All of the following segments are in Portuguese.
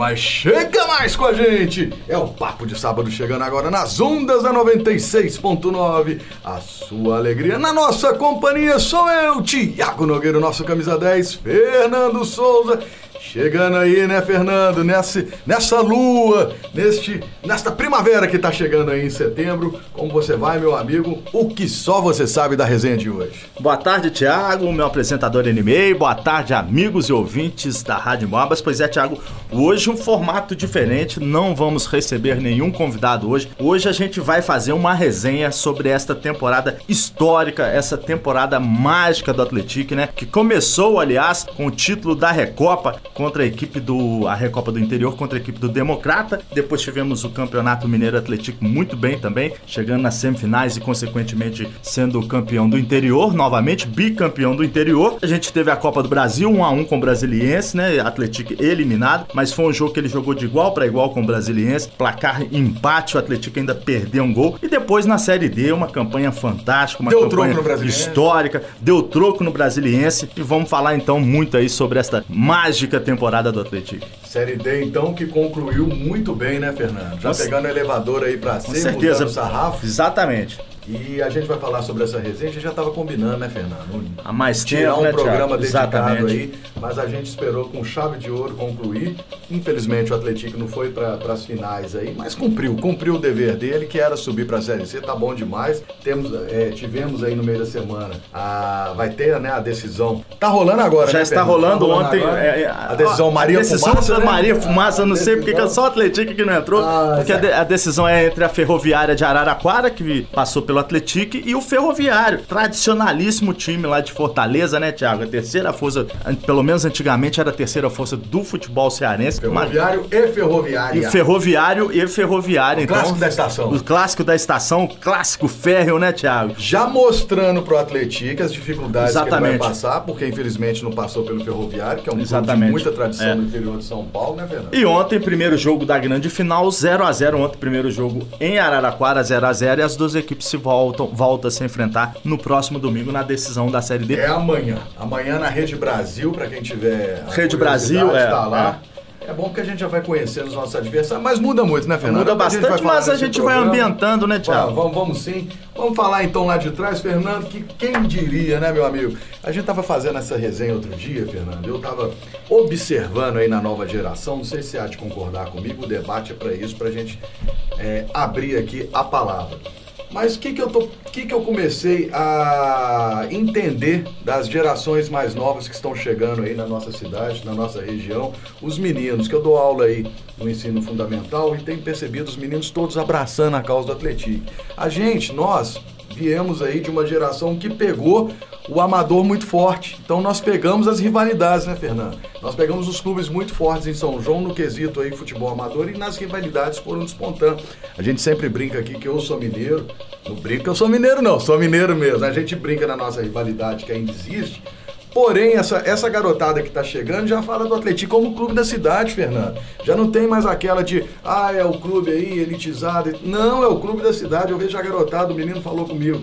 mas chega mais com a gente! É o Papo de Sábado chegando agora nas ondas da 96.9. A sua alegria na nossa companhia sou eu, Tiago Nogueira, nosso camisa 10, Fernando Souza Chegando aí, né, Fernando? Nessa, nessa lua, neste, nesta primavera que tá chegando aí em setembro. Como você vai, meu amigo? O que só você sabe da resenha de hoje? Boa tarde, Tiago, meu apresentador anime. Boa tarde, amigos e ouvintes da Rádio Mobas. Pois é, Tiago, hoje um formato diferente. Não vamos receber nenhum convidado hoje. Hoje a gente vai fazer uma resenha sobre esta temporada histórica, essa temporada mágica do Atlético, né? Que começou, aliás, com o título da Recopa contra a equipe do a Recopa do Interior contra a equipe do Democrata. Depois tivemos o Campeonato Mineiro Atlético muito bem também, chegando nas semifinais e consequentemente sendo campeão do interior, novamente bicampeão do interior. A gente teve a Copa do Brasil 1 a 1 com o Brasiliense, né? Atlético eliminado, mas foi um jogo que ele jogou de igual para igual com o Brasiliense. Placar empate, o Atlético ainda perdeu um gol. E depois na Série D, uma campanha fantástica, uma deu campanha histórica, deu troco no Brasiliense. E vamos falar então muito aí sobre esta mágica temporada do Atlético. Série D, então, que concluiu muito bem, né, Fernando? Já pegando o elevador aí pra cima, certeza. o sarrafo. Exatamente. E a gente vai falar sobre essa resenha, a gente já estava combinando, né, Fernando? Há mais tempo, Tirar um né, programa dedicado Exatamente. aí, mas a gente esperou com chave de ouro concluir. Infelizmente o Atlético não foi para as finais aí, mas cumpriu, cumpriu o dever dele, que era subir para a Série C, tá bom demais. Temos, é, tivemos aí no meio da semana, a, vai ter né, a decisão. Tá rolando agora, Já né, está Fernando? rolando tá ontem. É, é, a decisão Maria a decisão Fumaça. Né? Maria Fumaça, não sei porque é só o Atlético que não entrou, ah, porque a, de, a, decisão é entre a Ferroviária de Araraquara, que passou pelo Atlético, e o Ferroviário. Tradicionalíssimo time lá de Fortaleza, né, Thiago? A terceira força, pelo menos antigamente era a terceira força do futebol cearense. Ferroviário mas... e Ferroviária. E ferroviário e Ferroviária. O então, clássico da estação. O clássico da estação, clássico férreo, né, Thiago? Já mostrando pro Atlético as dificuldades Exatamente. que ele vai passar, porque infelizmente não passou pelo Ferroviário, que é um Exatamente. clube de muita tradição é. no interior de São Paulo, né, Fernando? E ontem, primeiro jogo da grande final, 0 a 0 Ontem, primeiro jogo em Araraquara, 0 a 0 E as duas equipes se voltam, volta a se enfrentar no próximo domingo na decisão da Série D. É amanhã. Amanhã na Rede Brasil, para quem tiver. Rede Brasil, é. Tá lá. É. É bom que a gente já vai conhecendo os nossos adversários, mas muda muito, né, Fernando? Muda bastante, a mas a gente programa. vai ambientando, né, Tiago? Vamos, vamos sim. Vamos falar então lá de trás, Fernando, que quem diria, né, meu amigo? A gente tava fazendo essa resenha outro dia, Fernando. Eu tava observando aí na nova geração, não sei se há de concordar comigo, o debate é para isso, pra gente é, abrir aqui a palavra. Mas o que, que, eu tô, que, que eu comecei a entender das gerações mais novas que estão chegando aí na nossa cidade, na nossa região? Os meninos, que eu dou aula aí no ensino fundamental e tenho percebido os meninos todos abraçando a causa do Atlético. A gente, nós, viemos aí de uma geração que pegou o amador muito forte. Então nós pegamos as rivalidades, né, Fernando? Nós pegamos os clubes muito fortes em São João no quesito aí futebol amador e nas rivalidades foram despontando. A gente sempre brinca aqui que eu sou mineiro. Não brinca que eu sou mineiro não, sou mineiro mesmo. A gente brinca na nossa rivalidade que ainda existe. Porém, essa, essa garotada que está chegando já fala do Atlético como clube da cidade, Fernando. Já não tem mais aquela de, ah, é o clube aí, elitizado. Não, é o clube da cidade. Eu vejo a garotada, o menino falou comigo.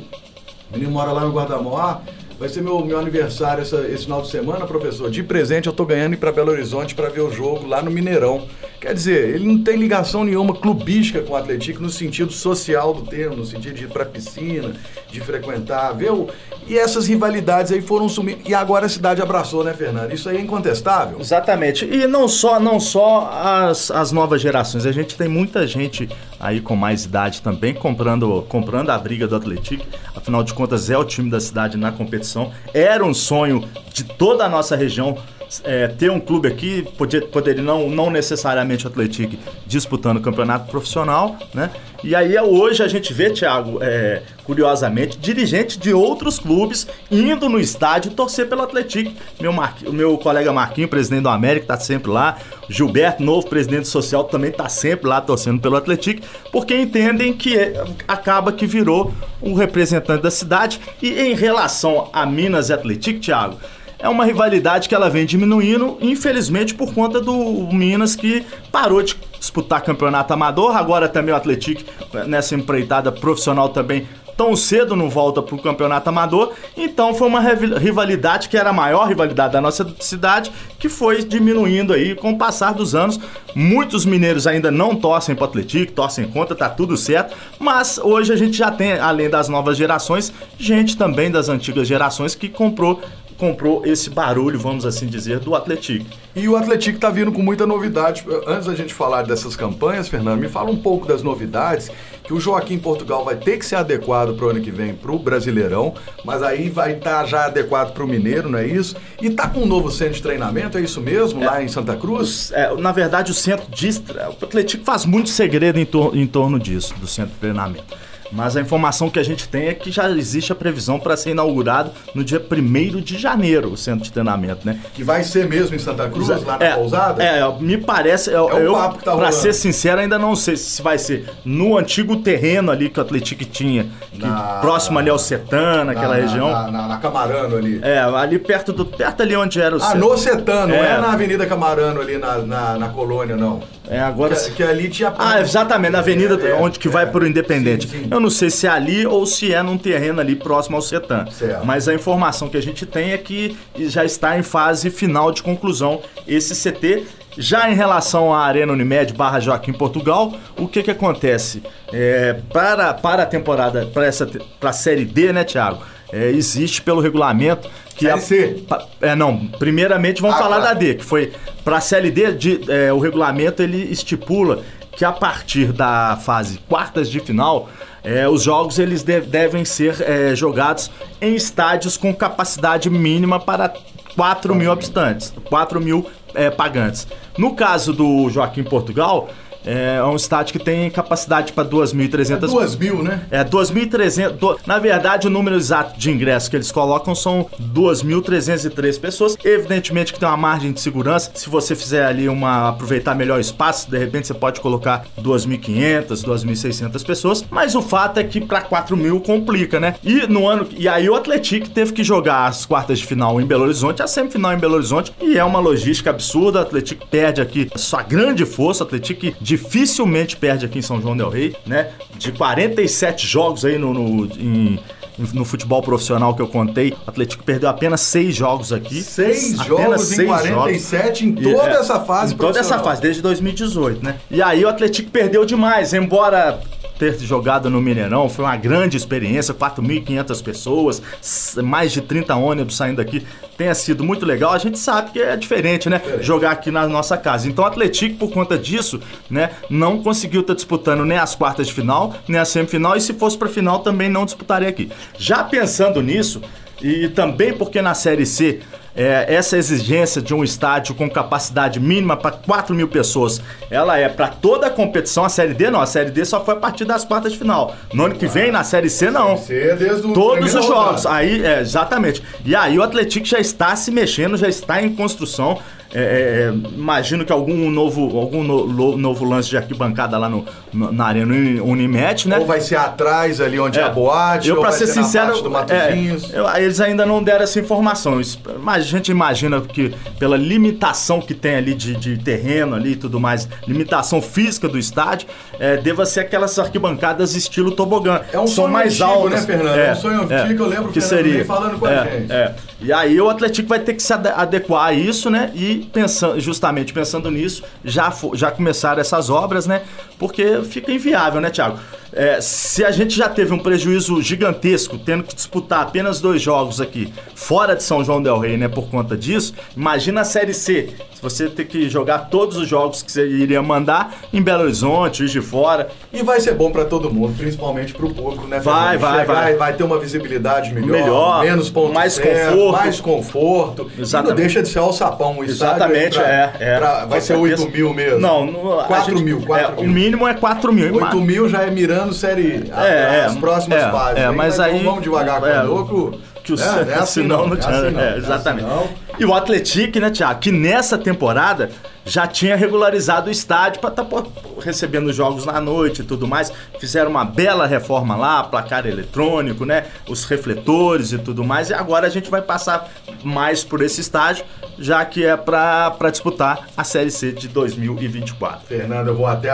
O menino mora lá no Guardamó. Vai ser meu, meu aniversário essa, esse final de semana, professor. De presente eu tô ganhando ir para Belo Horizonte para ver o jogo lá no Mineirão. Quer dizer, ele não tem ligação nenhuma clubística com o Atlético no sentido social do termo, no sentido de ir pra piscina, de frequentar, ver o... E essas rivalidades aí foram sumindo. E agora a cidade abraçou, né, Fernando? Isso aí é incontestável. Exatamente. E não só, não só as, as novas gerações. A gente tem muita gente aí com mais idade também comprando, comprando a briga do Atlético. Afinal de contas, é o time da cidade na competição. Era um sonho de toda a nossa região é, ter um clube aqui, podia, poderia não, não necessariamente o Atlético disputando o campeonato profissional, né? E aí hoje a gente vê, Thiago, é, curiosamente, dirigentes de outros clubes indo no estádio torcer pelo Atlético. Meu Mar... O meu colega Marquinho, presidente do América, está sempre lá. Gilberto, novo presidente social, também está sempre lá torcendo pelo Atlético, porque entendem que é, acaba que virou um representante da cidade. E em relação a Minas e Atlético, Thiago, é uma rivalidade que ela vem diminuindo, infelizmente por conta do Minas que parou de disputar campeonato amador, agora também o Atlético nessa empreitada profissional também tão cedo não volta para o campeonato amador, então foi uma rivalidade que era a maior rivalidade da nossa cidade, que foi diminuindo aí com o passar dos anos. Muitos mineiros ainda não torcem para o Atlético, torcem contra, tá tudo certo, mas hoje a gente já tem, além das novas gerações, gente também das antigas gerações que comprou comprou esse barulho, vamos assim dizer, do Atlético. E o Atlético está vindo com muita novidade. Antes da gente falar dessas campanhas, Fernando, me fala um pouco das novidades que o Joaquim Portugal vai ter que ser adequado para o ano que vem para o Brasileirão, mas aí vai estar tá já adequado para o Mineiro, não é isso? E tá com um novo centro de treinamento, é isso mesmo, é, lá em Santa Cruz? É, na verdade, o centro de... O Atlético faz muito segredo em, tor em torno disso, do centro de treinamento. Mas a informação que a gente tem é que já existe a previsão para ser inaugurado no dia 1 de janeiro o centro de treinamento, né? Que vai ser mesmo em Santa Cruz, lá na é, pousada? É, me parece. Eu, é papo que tá Pra ser sincero, ainda não sei se vai ser no antigo terreno ali que o Atlético tinha, na, próximo ali ao Setana, aquela na, região. Na, na, na, Camarano ali. É, ali perto do. Perto ali onde era o Ah, no Setano, é. não é na Avenida Camarano ali na, na colônia, não. É, agora. Que, que ali tinha. Ah, exatamente, na avenida é, onde que é, vai pro Independente. Sim, sim. Eu não sei se é ali ou se é num terreno ali próximo ao Setan. Certo. Mas a informação que a gente tem é que já está em fase final de conclusão esse CT. Já em relação à Arena Unimed barra Joaquim Portugal, o que que acontece? É, para, para a temporada, para essa para a Série D, né, Thiago? É, existe pelo regulamento que Série a, C. É, não, primeiramente vamos ah, falar tá. da D, que foi para a Série D, de, é, o regulamento ele estipula que a partir da fase quartas de final, é, os jogos eles de, devem ser é, jogados em estádios com capacidade mínima para 4 mil habitantes, 4 mil é, pagantes. No caso do Joaquim Portugal, é um estádio que tem capacidade para 2.300... É 2.000, né? É, 2.300... Na verdade, o número exato de ingressos que eles colocam são 2.303 pessoas. Evidentemente que tem uma margem de segurança. Se você fizer ali uma... aproveitar melhor o espaço, de repente você pode colocar 2.500, 2.600 pessoas. Mas o fato é que para 4.000 complica, né? E no ano... E aí o Atlético teve que jogar as quartas de final em Belo Horizonte, a semifinal em Belo Horizonte. E é uma logística absurda. O Atlético perde aqui sua grande força. O Atlético de dificilmente perde aqui em São João del Rei, né? De 47 jogos aí no, no em, no futebol profissional que eu contei, o Atlético perdeu apenas seis jogos aqui. Seis jogos seis em 47 jogos. em toda e, essa fase Em toda essa fase, desde 2018, né? E aí o Atlético perdeu demais, embora ter jogado no Mineirão foi uma grande experiência, 4.500 pessoas, mais de 30 ônibus saindo daqui, tenha sido muito legal. A gente sabe que é diferente, né? Jogar aqui na nossa casa. Então o Atlético, por conta disso, né, não conseguiu estar tá disputando nem as quartas de final, nem a semifinal, e se fosse para final também não disputaria aqui. Já pensando nisso, e também porque na Série C é, essa exigência de um estádio com capacidade mínima para 4 mil pessoas, ela é para toda a competição. A Série D não, a Série D só foi a partir das quartas de final. No ano que vem, na Série C, não. Série C é desde o Todos os jogos. Aí, é, exatamente. E aí o Atlético já está se mexendo, já está em construção. É, é, é, imagino que algum novo, algum no, novo lance de arquibancada lá no, no, na Arena Unimed, né? Ou vai ser atrás ali onde é, a boate, eu, para ser, ser sincero, é, eu, eles ainda não deram essa informação. Mas a gente imagina que pela limitação que tem ali de, de terreno ali e tudo mais, limitação física do estádio, é, deva ser aquelas arquibancadas estilo tobogã. É um sonho mais antigo, altas, né, Fernando? É, um sonho antigo, eu lembro que seria falando com a gente. E aí o Atlético vai ter que se adequar a isso, né? E pensando, justamente pensando nisso, já, já começaram essas obras, né? Porque fica inviável, né, Thiago? É, se a gente já teve um prejuízo gigantesco tendo que disputar apenas dois jogos aqui fora de São João del Rei, né, por conta disso, imagina a Série C. Se você ter que jogar todos os jogos que você iria mandar em Belo Horizonte, de Fora. E vai ser bom para todo mundo, principalmente para o público, né? Vai, vai, vai. Vai ter uma visibilidade melhor, melhor menos pontos mais certo, conforto, mais conforto. Exatamente. E não deixa de ser o sapão, o Exatamente, pra, é, é. Pra, vai ser 8 mil mesmo. Não, 4 mil, 4 é, mil. O mínimo é 4 mil. 8 mil já é mirando série a, é, as próximas é, fases. É, mas aí, vamos devagar com é, o louco. Que o, é, é assim não, não, tinha, é assim não, é, exatamente. É assim e o Atlético, né, Tiago, que nessa temporada já tinha regularizado o estádio para estar tá, recebendo jogos na noite e tudo mais. Fizeram uma bela reforma lá, placar eletrônico, né? Os refletores e tudo mais. E agora a gente vai passar mais por esse estádio, já que é para disputar a Série C de 2024. Fernando, eu vou até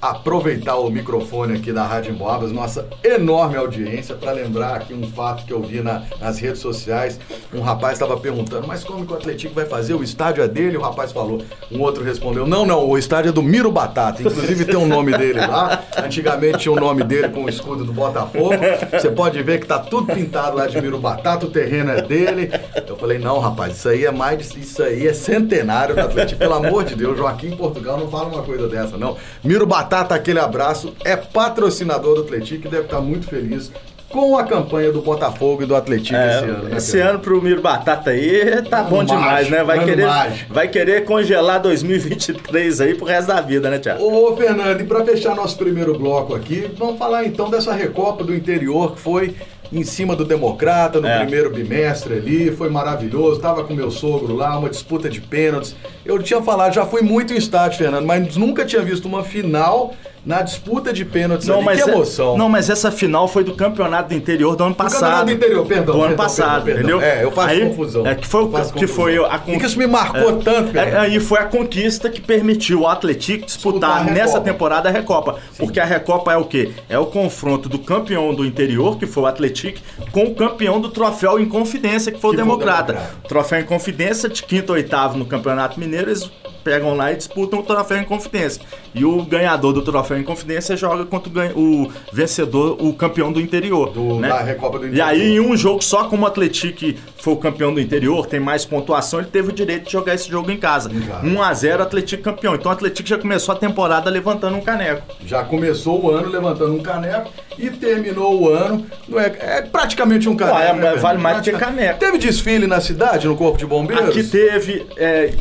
aproveitar o microfone aqui da Rádio Emboabas, nossa enorme audiência, para lembrar aqui um fato que eu vi na, nas redes sociais. Um rapaz estava perguntando, mas como que o Atlético vai fazer? O estádio é dele? O rapaz falou. Um outro respondeu, não, não, o estádio é do Miro Batata. Inclusive tem o um nome dele lá. Antigamente tinha o nome dele com o escudo do Botafogo. Você pode ver que tá tudo pintado lá de Miro Batata, o terreno é dele. Falei, não, rapaz, isso aí é mais isso aí é centenário do Atlético. Pelo amor de Deus, Joaquim Portugal não fala uma coisa dessa, não. Miro Batata Batata, aquele abraço, é patrocinador do Atlético e deve estar muito feliz com a campanha do Botafogo e do Atlético é, esse ano. Né, esse ano pro Miro Batata aí tá bom demais, né? Vai querer, vai querer congelar 2023 aí pro resto da vida, né, Tiago? Ô, Fernando, e pra fechar nosso primeiro bloco aqui, vamos falar então dessa Recopa do Interior que foi em cima do Democrata no é. primeiro bimestre ali, foi maravilhoso. Tava com meu sogro lá, uma disputa de pênaltis. Eu tinha falado, já fui muito em estádio, Fernando, mas nunca tinha visto uma final na disputa de pênaltis não, ali. Mas que é- emoção. É, não, mas essa final foi do Campeonato do Interior do ano passado. Do Campeonato do Interior, perdão. Do perdão, ano passado, perdão, entendeu? É, eu faço aí, confusão. É, que foi, o, que foi a E que isso me marcou é, tanto, cara. Aí foi a conquista que permitiu o Atlético disputar, disputar nessa temporada a Recopa. Sim. Porque a Recopa é o quê? É o confronto do campeão do interior, que foi o Atlético, com o campeão do troféu em confidência, que foi que o Democrata. Democrata. Troféu em confidência de quinto ou oitavo no Campeonato Mineiro, eles pegam lá e disputam o troféu em confidência. E o ganhador do troféu em confidência joga contra o, vencedor, o campeão do interior. Do, né? Da Recopa do Interior. E aí, em um jogo só, como o Atlético foi o campeão do interior, tem mais pontuação, ele teve o direito de jogar esse jogo em casa. 1x0 Atlético campeão. Então o Atlético já começou a temporada levantando um caneco. Já começou o ano levantando um caneco e terminou o ano. Não é, é praticamente um caneco. Ué, né, vale mais do que caneco. Teve desfile na cidade, no Corpo de Bombeiros? Aqui teve, é,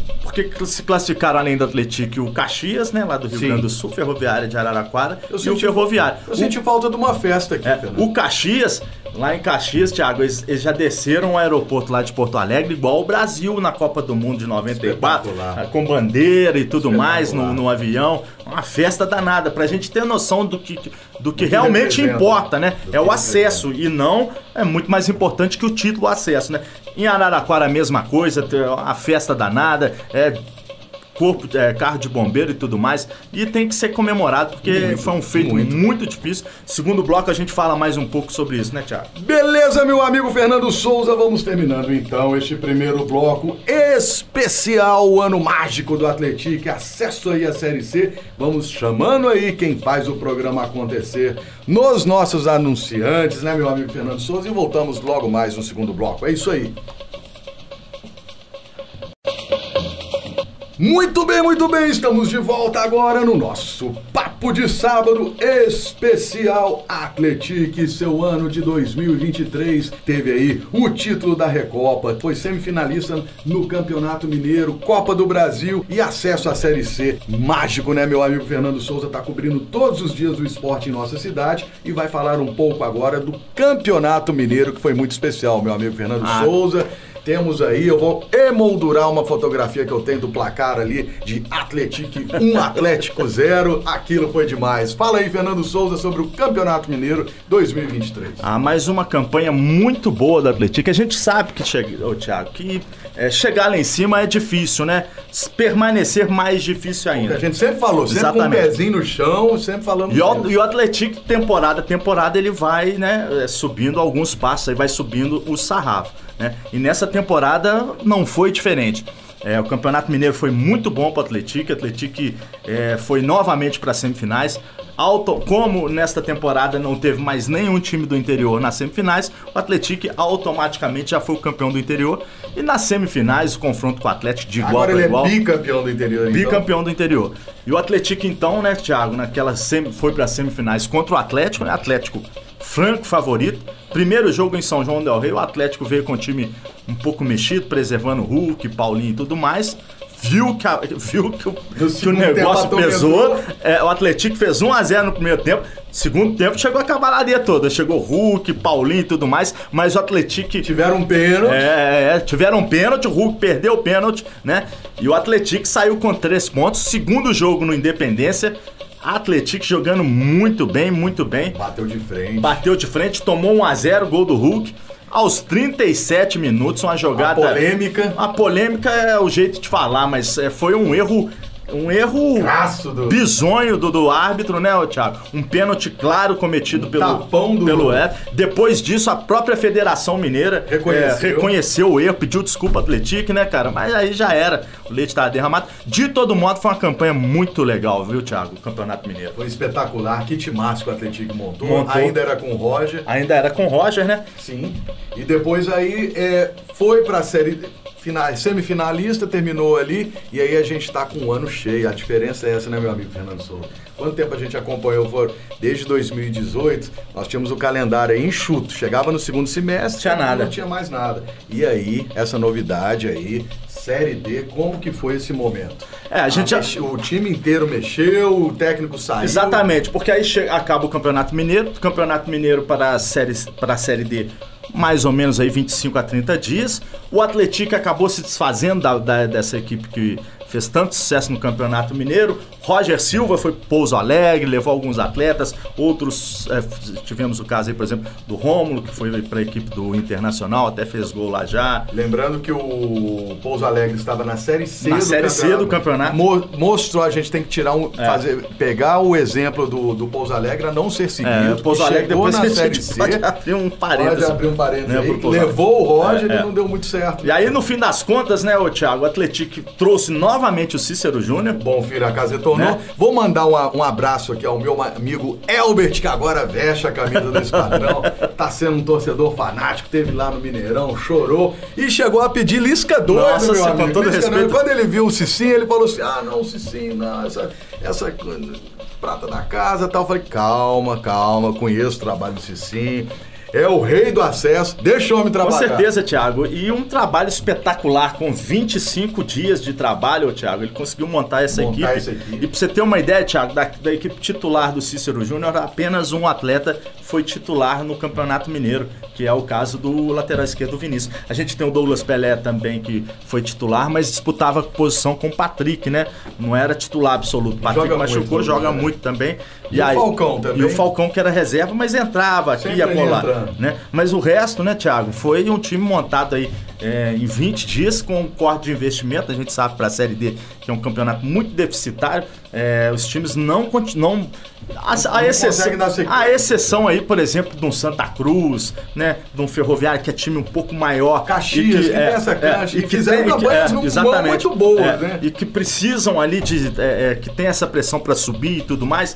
porque se classificaram além do Atlético o Caxias, né, lá do Rio Sim. Grande do Sul, Ferroviária de Araraquara, eu e o Ferroviário. Eu o, senti falta de uma festa aqui, é, O Caxias, lá em Caxias, Thiago, eles, eles, já desceram o aeroporto lá de Porto Alegre, igual o Brasil na Copa do Mundo de 94, com bandeira e tudo mais no, no avião. Uma festa danada, pra gente ter noção do que, do que, realmente importa, né? é o acesso e não é muito mais importante que o título o acesso, né? Em Araraquara a mesma coisa, a festa danada, é corpo, é, carro de bombeiro e tudo mais. E tem que ser comemorado, porque muito, foi um feito muito. muito. difícil. Segundo bloco, a gente fala mais um pouco sobre isso, né, Tiago? Beleza, meu amigo Fernando Souza. Vamos terminando então este primeiro bloco especial, o ano mágico do Atlético. Acesso aí à Série C. Vamos chamando aí quem faz o programa acontecer nos nossos anunciantes, né, meu amigo Fernando Souza? E voltamos logo mais no segundo bloco. É isso aí. Muito bem, muito bem, estamos de volta agora no nosso Papo de Sábado especial Atletique. Seu ano de 2023 teve aí o título da Recopa, foi semifinalista no Campeonato Mineiro, Copa do Brasil e acesso à Série C. Mágico, né, meu amigo Fernando Souza tá cobrindo todos os dias o esporte em nossa cidade e vai falar um pouco agora do Campeonato Mineiro, que foi muito especial, meu amigo Fernando ah. Souza. Temos aí, eu vou emoldurar uma fotografia que eu tenho do placar ali de Atlético 1, Atlético 0. Aquilo foi demais. Fala aí, Fernando Souza, sobre o Campeonato Mineiro 2023. Ah, mais uma campanha muito boa do Atlético. A gente sabe que, chega, ô, Thiago, que é, chegar lá em cima é difícil, né? Permanecer mais difícil ainda. A gente sempre falou, sempre Exatamente. com o pezinho no chão, sempre falando. E o, e o Atlético, temporada a temporada, ele vai, né, é, subindo alguns passos, aí vai subindo o sarrafo. Né? E nessa temporada não foi diferente. É, o Campeonato Mineiro foi muito bom para o Atlético. O Atlético é, foi novamente para as semifinais. Auto, como nesta temporada não teve mais nenhum time do interior nas semifinais, o Atlético automaticamente já foi o campeão do interior. E nas semifinais, o confronto com o Atlético de igual Agora ele é igual. é bicampeão do interior. Então. Bicampeão do interior. E o Atlético, então, né, Thiago, naquela semi, foi para as semifinais contra o Atlético, né? Atlético franco favorito. Primeiro jogo em São João del Rei, o Atlético veio com o time um pouco mexido, preservando Hulk, Paulinho e tudo mais. Viu que, a, viu que, o, que o negócio pesou. É, o Atlético fez 1x0 no primeiro tempo. Segundo tempo chegou a cavalaria toda. Chegou Hulk, Paulinho e tudo mais. Mas o Atlético. Tiveram um pênalti. É, é, tiveram um pênalti. O Hulk perdeu o pênalti, né? E o Atlético saiu com três pontos. Segundo jogo no Independência. Atlético jogando muito bem, muito bem. Bateu de frente. Bateu de frente, tomou 1 a 0 gol do Hulk. aos 37 minutos, uma jogada. Uma polêmica. A polêmica é o jeito de falar, mas é, foi um erro um erro do... bizonho do, do árbitro, né, Thiago? Um pênalti claro cometido um pelo pelo é. Depois disso, a própria Federação Mineira reconheceu, é, reconheceu o erro, pediu desculpa ao Atlético, né, cara? Mas aí já era. O leite estava derramado. De todo modo, foi uma campanha muito legal, viu, Thiago? O Campeonato Mineiro. Foi espetacular. Que timaço que o Atlético montou. montou. Ainda era com o Roger. Ainda era com o Roger, né? Sim. E depois aí é, foi pra série final, semifinalista, terminou ali, e aí a gente está com um ano cheio. A diferença é essa, né, meu amigo Fernando Souza? Quanto tempo a gente acompanhou? Desde 2018, nós tínhamos o calendário aí enxuto. Chegava no segundo semestre, tinha nada. não tinha mais nada. E aí, essa novidade aí, Série D, como que foi esse momento? É, a gente ah, já... O time inteiro mexeu, o técnico saiu. Exatamente, porque aí che... acaba o Campeonato Mineiro, o Campeonato Mineiro para a Série, para a série D mais ou menos aí 25 a 30 dias. O Atlético acabou se desfazendo da, da, dessa equipe que fez tanto sucesso no Campeonato Mineiro. Roger Silva foi Pouso Alegre, levou alguns atletas, outros é, tivemos o caso aí, por exemplo, do Rômulo, que foi para a equipe do Internacional, até fez gol lá já. Lembrando que o Pouso Alegre estava na Série C na do série campeonato. C do campeonato. Mo mostrou, a gente tem que tirar um, é. fazer, pegar o exemplo do, do Pouso Alegre a não ser seguido. É, o Pouso Alegre depois na série C, pode abrir um parênteses. Pode abrir um parênteses né, Levou o Roger é, e é. não deu muito certo. E aí, no fim das contas, né, o Thiago, o Atlético trouxe novamente o Cícero Júnior. Bom filho, a casa retornou. Né? Vou mandar um, um abraço aqui ao meu amigo Elbert, que agora veste a camisa do Esquadrão. tá sendo um torcedor fanático, teve lá no Mineirão, chorou e chegou a pedir Lisca doido, Nossa, meu amigo. Com todo Lisca respeito. Quando ele viu o Cicinho, ele falou assim: ah, não, Cicinho, não, essa, essa prata da casa e tal. Eu falei, calma, calma, conheço o trabalho do Cicinho é o rei do acesso. Deixa o homem trabalhar. Com certeza, Thiago. E um trabalho espetacular, com 25 dias de trabalho, Thiago. Ele conseguiu montar essa, montar equipe. essa equipe. E pra você ter uma ideia, Thiago, da, da equipe titular do Cícero Júnior, apenas um atleta foi titular no Campeonato Mineiro, que é o caso do lateral esquerdo Vinícius. A gente tem o Douglas Pelé também, que foi titular, mas disputava posição com o Patrick, né? Não era titular absoluto. Patrick joga machucou, muito, joga né? muito também. E, e aí, o Falcão também. E o Falcão, que era reserva, mas entrava aqui e acolá. Né? Mas o resto, né, Thiago, foi um time montado aí é, em 20 dias com um corte de investimento. A gente sabe para a Série D que é um campeonato muito deficitário. É, os times não continuam. A, a, exceção, a exceção aí, por exemplo, de um Santa Cruz, né? De um Ferroviário que é time um pouco maior. Caxias, que, que é, tem essa cancha, é, e que fizeram tem, campanhas é, exatamente, muito boas, é, né? E que precisam ali de. É, é, que tem essa pressão para subir e tudo mais.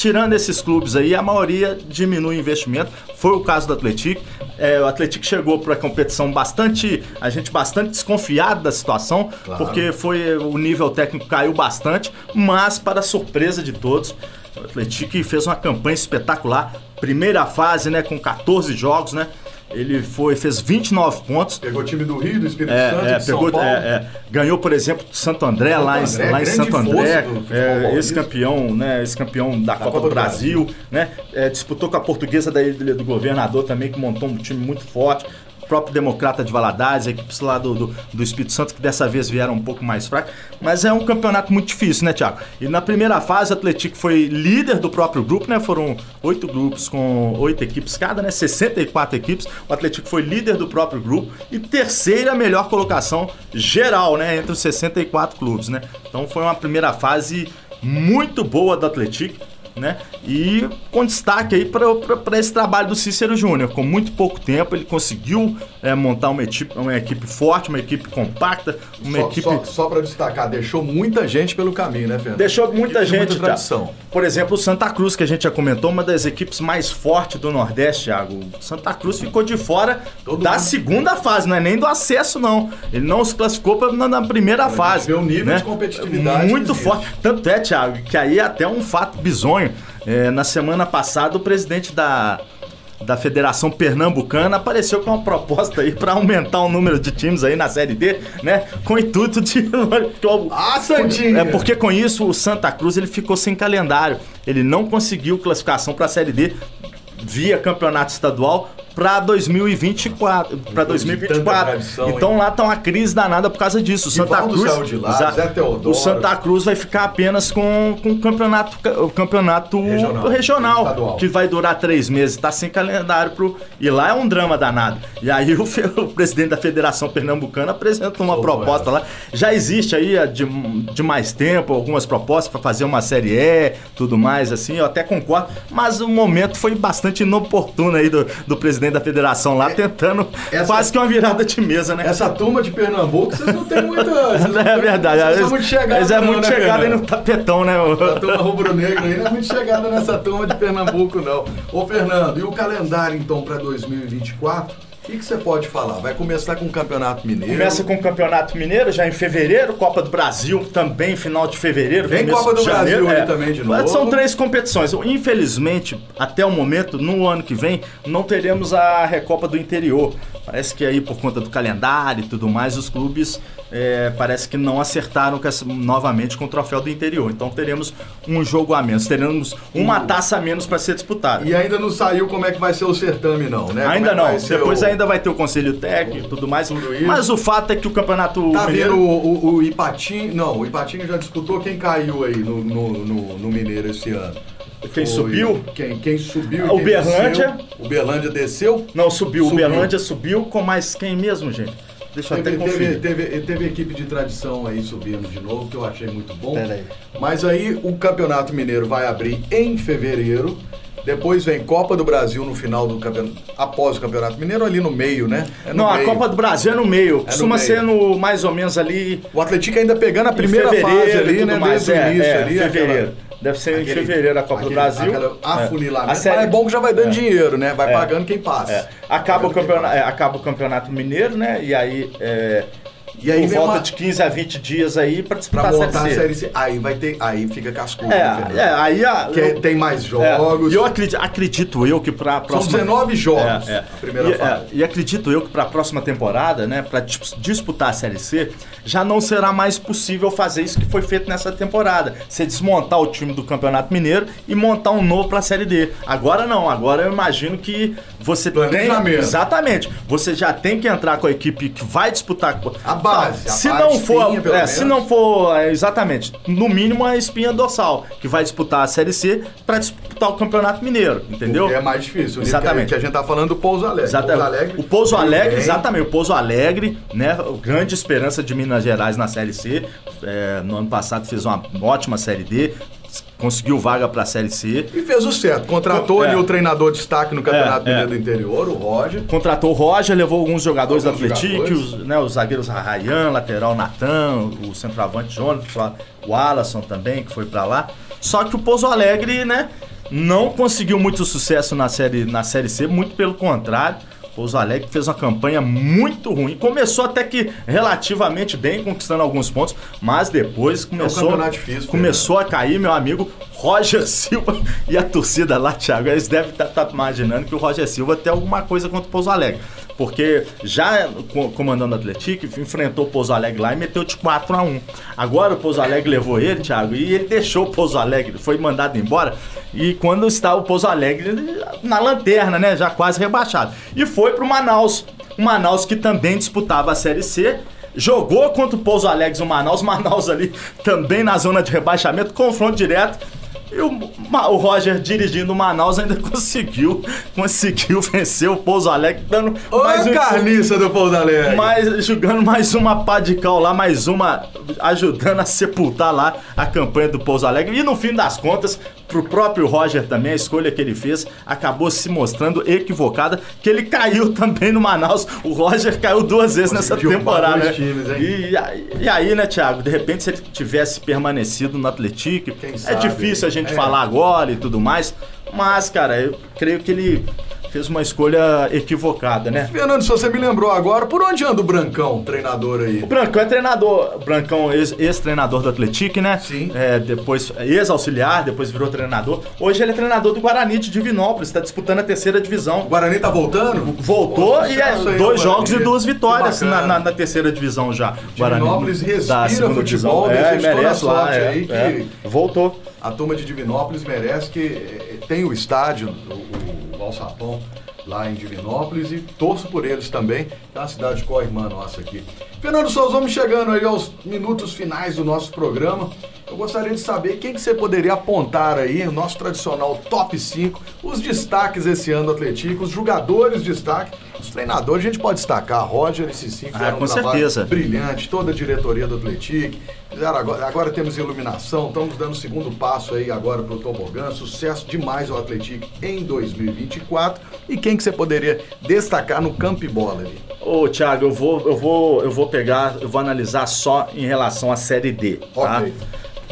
Tirando esses clubes aí, a maioria diminui o investimento. Foi o caso do Atlético. É, o Atlético chegou para a competição bastante, a gente bastante desconfiado da situação, Claro. porque foi o nível técnico caiu bastante, mas para surpresa de todos, o Atlético fez uma campanha espetacular. Primeira fase, né, com 14 jogos, né? Ele foi, fez 29 pontos. Pegou o time do Rio, do Espírito É, Santo, é, de São pegou, Paulo. é, é, ganhou, por exemplo, Santo André, Santo lá, em, André, lá em Santo André, é, ex-campeão, né, ex-campeão da, Copa, do Brasil, né, é, disputou com a portuguesa da do Governador também, que montou um time muito forte, próprio Democrata de Valadares, equipes lá do, do, do Espírito Santo, que dessa vez vieram um pouco mais fracos, mas é um campeonato muito difícil, né, Thiago? E na primeira fase, o Atlético foi líder do próprio grupo, né, foram oito grupos com oito equipes cada, né, 64 equipes, o Atlético foi líder do próprio grupo. E terceira melhor colocação geral, né, entre os 64 clubes, né? Então foi uma primeira fase muito boa do Atlético, né? E com destaque aí para esse trabalho do Cícero Júnior. Com muito pouco tempo, ele conseguiu é, montar uma equipe, uma equipe forte, uma equipe compacta, uma Só, equipe. só, só para destacar, deixou muita gente pelo caminho, né, Fernando? Deixou muita gente, muita tradição. Por exemplo, o Santa Cruz, que a gente já comentou, uma das equipes mais fortes do Nordeste, Thiago. O Santa Cruz ficou de fora Todo da mundo. segunda fase, não é nem do acesso, não. Ele não se classificou pra- na, na primeira fase. vê o nível né? de competitividade Muito forte. Tanto é, Thiago, que aí é até um fato bizonho. É, na semana passada, o presidente da, da Federação Pernambucana apareceu com uma proposta aí para aumentar o número de times aí na Série D, né? Com o intuito de. Ah, Santinha! É porque com isso o Santa Cruz ele ficou sem calendário. Ele não conseguiu classificação para a Série D via campeonato estadual para 2024, para 2024. Então lá tá uma crise danada por causa disso. O Santa Cruz, de lá, Zé Teodoro, o Santa Cruz vai ficar apenas com, com o campeonato, o campeonato regional, regional que vai durar três meses. Tá sem calendário pro e lá é um drama danado. E aí o, o presidente da Federação Pernambucana apresentou uma proposta lá. Já existe aí de, de mais tempo algumas propostas para fazer uma série E, tudo mais assim. Eu até concordo, mas o momento foi bastante inoportuno aí do, do presidente presidente da federação lá, é, tentando essa, quase que uma virada de mesa, né? Essa turma de Pernambuco, vocês não têm muita. é verdade. Vocês são muito chegados. Eles é muito né, chegado aí no tapetão, né? A turma rubro-negra aí não é muito chegada nessa turma de Pernambuco, não. Ô, Fernando, e o calendário então para 2024? O que você pode falar? Vai começar com o Campeonato Mineiro. Começa com o Campeonato Mineiro já em fevereiro, Copa do Brasil também final de fevereiro. Vem Copa do Brasil é. também de novo. São três competições. Infelizmente, até o momento, no ano que vem, não teremos a Recopa do Interior. Parece que aí por conta do calendário e tudo mais, os clubes é, parece que não acertaram com essa, novamente com o troféu do interior. Então teremos um jogo a menos, teremos uma taça a menos para ser disputada. E ainda não saiu como é que vai ser o certame, não, né? Ainda é não. Depois o... ainda vai ter o conselho técnico e tudo mais. Tudo mas o fato é que o campeonato. Tá Mineiro... vendo o, o, o Ipatinho? Não, o Ipatinho já disputou quem caiu aí no, no, no, no Mineiro esse ano. Quem Foi subiu? Quem, quem subiu? O Berlândia. O Berlândia desceu? Não, subiu. subiu. O Berlândia subiu com mais quem mesmo, gente? Deixa eu teve, até conferir. Teve, teve, teve, equipe de tradição aí subindo de novo, que eu achei muito bom. Aí. Mas aí o Campeonato Mineiro vai abrir em fevereiro. Depois vem Copa do Brasil no final do campeonato, após o Campeonato Mineiro, ali no meio, né? É no Não, meio. a Copa do Brasil é no meio. É Costuma no meio. ser no mais ou menos ali. O Atlético ainda pegando a primeira fase ali, né? Mais. Desde é, o início é, ali. Fevereiro. Aquela... Deve ser aquele, em fevereiro a Copa aquele, do Brasil. Afunilamento. É. Série... é bom que já vai dando é. dinheiro, né? Vai é. pagando quem passa. É. Acaba, o campeonato, é, acaba o campeonato mineiro, né? E aí é, e aí por volta uma... de 15 a 20 dias aí para disputar pra montar a série C. Aí vai ter, aí fica cascudo. É, né, é aí a, que eu, tem mais jogos. E eu acredito, acredito eu que para próxima São 19 jogos. É, é. A primeira e, fase. e acredito eu que para a próxima temporada, né, para disputar a série C, já não será mais possível fazer isso que foi feito nessa temporada. Você desmontar o time do Campeonato Mineiro e montar um novo para a série D. Agora não, agora eu imagino que você tem exatamente. Você já tem que entrar com a equipe que vai disputar a base. Se a não for, é, se não for é, exatamente, no mínimo a espinha dorsal que vai disputar a série C para disputar o Campeonato Mineiro, entendeu? Porque é mais difícil. Exatamente. Que a gente tá falando do Pouso Alegre. Exatamente. Pouso Alegre. O Pouso Alegre, exatamente. O Pouso Alegre, né? Grande esperança de Minas Gerais na série C. É, no ano passado fez uma ótima série D conseguiu vaga para a Série C. E fez o certo. Contratou é. ali o treinador de destaque no Campeonato é, é. do Interior, o Roger. Contratou o Roger, levou alguns jogadores alguns da Atlético, os, né, os zagueiros Rayan, lateral Natan, o centroavante Jonathan, o Alasson também, que foi para lá. Só que o Pouso Alegre, né, não conseguiu muito sucesso na série, na série C, muito pelo contrário. Pouso Alegre fez uma campanha muito ruim. Começou até que relativamente bem, conquistando alguns pontos, mas depois começou, é um difícil, começou a cair, meu amigo Roger Silva e a torcida lá, Thiago. Eles devem estar tá, tá imaginando que o Roger Silva tem alguma coisa contra o Pouso Alegre. Porque já comandando o Atlético, enfrentou o Pouso Alegre lá e meteu de 4 a 1 Agora o Pouso Alegre levou ele, Thiago, e ele deixou o Pouso Alegre, foi mandado embora. E quando está o Pouso Alegre na lanterna, né? Já quase rebaixado. E foi pro Manaus. O Manaus que também disputava a Série C jogou contra o Pouso Alegre o Manaus, Manaus ali também na zona de rebaixamento, confronto direto. E o, o Roger dirigindo o Manaus ainda conseguiu, conseguiu vencer o Pouso Alegre, dando Ô, mais um, carniça do Pouso Alegre. Mais, jogando mais uma pá de cal lá, mais uma ajudando a sepultar lá a campanha do Pouso Alegre. E no fim das contas, pro próprio Roger também, a escolha que ele fez acabou se mostrando equivocada, que ele caiu também no Manaus. O Roger caiu duas vezes nessa temporada. Né? Times, e, e, aí, né, Thiago, de repente se ele tivesse permanecido no Atlético, é difícil a gente é. falar agora e tudo mais, mas, cara, eu creio que ele fez uma escolha equivocada, né? Fernando, se você me lembrou agora, por onde anda o Brancão, treinador aí? O Brancão é treinador, Brancão ex-treinador do Atlético, né? Sim. É, depois ex-auxiliar, depois virou treinador. Hoje ele é treinador do Guarani de Divinópolis, está disputando a terceira divisão. O Guarani tá voltando? Voltou e é dois jogos e duas vitórias na, na, na, terceira divisão já. Divinópolis Guarani, respira da futebol, divisão. É, merece lá, é, aí é, que voltou. A turma de Divinópolis merece que eh, tem o estádio, o, o Alçapão lá em Divinópolis e torço por eles também, é uma cidade co-irmã nossa aqui. Fernando Souza, vamos chegando aí aos minutos finais do nosso programa. Eu gostaria de saber quem que você poderia apontar aí, o nosso tradicional top 5, os destaques esse ano do Atlético, os jogadores de destaque, os treinadores, a gente pode destacar, Roger e Cici ah, com um certeza. brilhante, toda a diretoria do Atlético, agora, agora temos iluminação, estamos dando o segundo passo aí agora para o Tobogã, sucesso demais ao Atlético em 2024, e quem que você poderia destacar no campo e bola ali? Ô, Thiago, eu vou, eu vou, eu vou pegar, eu vou analisar só em relação à Série D, tá? Ok.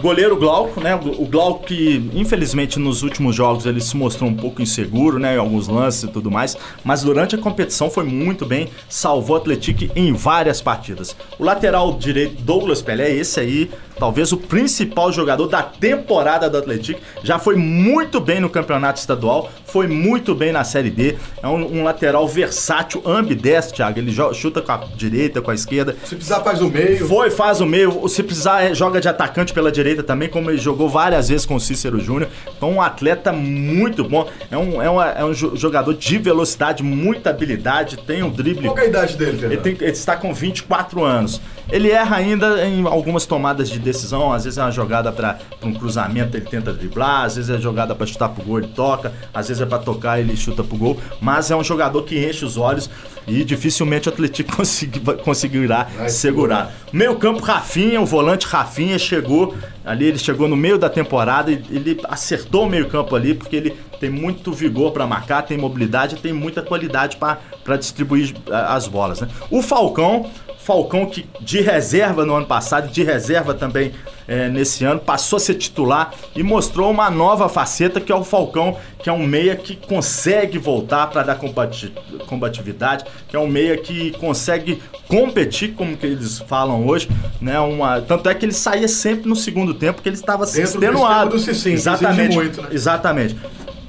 Goleiro Glauco, né? O Glauco que, infelizmente, nos últimos jogos ele se mostrou um pouco inseguro, né? Em alguns lances e tudo mais. Mas durante a competição foi muito bem, salvou o Atlético em várias partidas. O lateral direito, Douglas Pelé, esse aí, talvez o principal jogador da temporada do Atlético. Já foi muito bem no campeonato estadual, foi muito bem na Série D. É um, um lateral versátil, ambidestro, Thiago. Ele chuta com a direita, com a esquerda. Se precisar, faz o meio. Foi, faz o meio. Se precisar, é, joga de atacante pela direita também, como ele jogou várias vezes com o Cícero Júnior. Então, um atleta muito bom. É um, é, uma, é um jogador de velocidade, muita habilidade, tem um drible. Qual é a idade dele, Ele, tem, ele está com 24 anos. Ele erra ainda em algumas tomadas de decisão, às vezes é uma jogada para um cruzamento, ele tenta driblar, às vezes é jogada para chutar pro gol, ele toca, às vezes é para tocar, ele chuta pro gol, mas é um jogador que enche os olhos e dificilmente o Atlético conseguirá segurar. Meio campo Rafinha, o volante Rafinha chegou. Ali, ele chegou no meio da temporada e ele acertou o meio campo ali porque ele tem muito vigor para marcar, tem mobilidade, tem muita qualidade para distribuir as bolas. Né? O Falcão Falcão que de reserva no ano passado de reserva também é, nesse ano passou a ser titular e mostrou uma nova faceta que é o Falcão, que é um meia que consegue voltar para dar combati combatividade, que é um meia que consegue competir, como que eles falam hoje, né? Uma, tanto é que ele saía sempre no segundo tempo que ele estava se extenuado. Do exatamente, muito, né? exatamente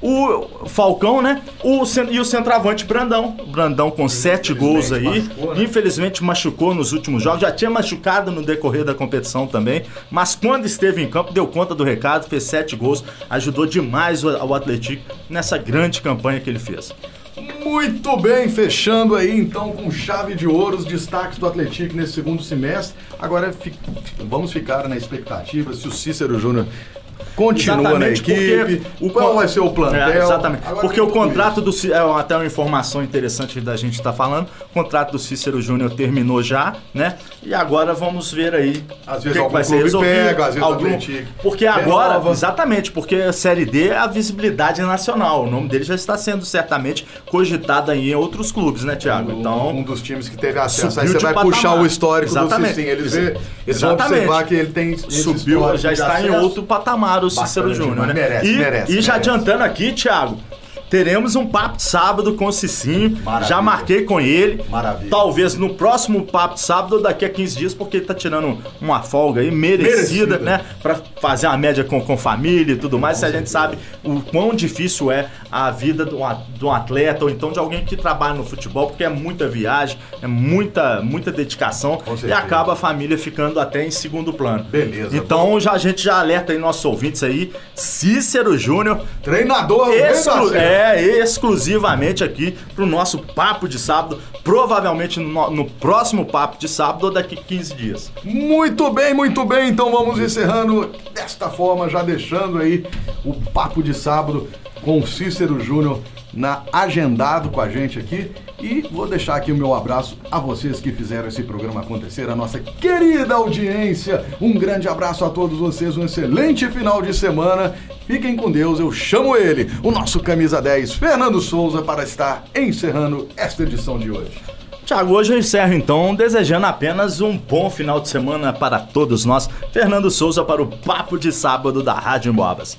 o Falcão, né? O, e o centroavante Brandão. Brandão com sete gols aí. Machucou, né? Infelizmente machucou nos últimos jogos. Já tinha machucado no decorrer da competição também. Mas quando esteve em campo, deu conta do recado, fez sete gols. Ajudou demais o Atlético nessa grande campanha que ele fez. Muito bem, fechando aí então com chave de ouro os destaques do Atlético nesse segundo semestre. Agora vamos ficar na expectativa se o Cícero Júnior continua exatamente na equipe, o qual vai ser o plantel. É, exatamente, Agora porque o contrato do é até uma informação interessante da gente estar tá falando, o contrato do Cícero Júnior terminou já, né? E agora vamos ver aí às vezes que, que vai ser resolvido. Pega, às vezes algum, porque agora, renova. exatamente, porque a Série D é a visibilidade nacional, o nome dele já está sendo certamente cogitado em outros clubes, né, Thiago? Então, um dos times que teve acesso, aí você vai patamar. puxar o histórico exatamente. do eles, vê, eles vão observar que ele tem subiu, já está em outro patamar o Cícero Júnior, né? Merece, e, merece. E já merece. adiantando aqui, Thiago, Teremos um papo de sábado com o Cicinho. Maravilha. Já marquei com ele. Maravilha. Talvez no próximo papo de sábado ou daqui a 15 dias, porque ele tá tirando uma folga aí merecida, merecida. né? Pra fazer uma média com, com família e tudo mais. Se a gente sabe o quão difícil é a vida de um atleta ou então de alguém que trabalha no futebol, porque é muita viagem, é muita, muita dedicação e acaba a família ficando até em segundo plano. Beleza. Então já, a gente já alerta aí nossos ouvintes aí. Cícero Júnior. Treinador, exclu é, é exclusivamente aqui pro nosso papo de sábado, provavelmente no, no, próximo papo de sábado ou daqui 15 dias. Muito bem, muito bem. Então vamos encerrando desta forma, já deixando aí o papo de sábado com o Cícero Júnior na agendado com a gente aqui e vou deixar aqui o meu abraço a vocês que fizeram esse programa acontecer, a nossa querida audiência. Um grande abraço a todos vocês, um excelente final de semana. Fiquem com Deus, eu chamo ele, o nosso camisa 10, Fernando Souza, para estar encerrando esta edição de hoje. Tiago, hoje eu encerro então desejando apenas um bom final de semana para todos nós. Fernando Souza para o Papo de Sábado da Rádio Embobas.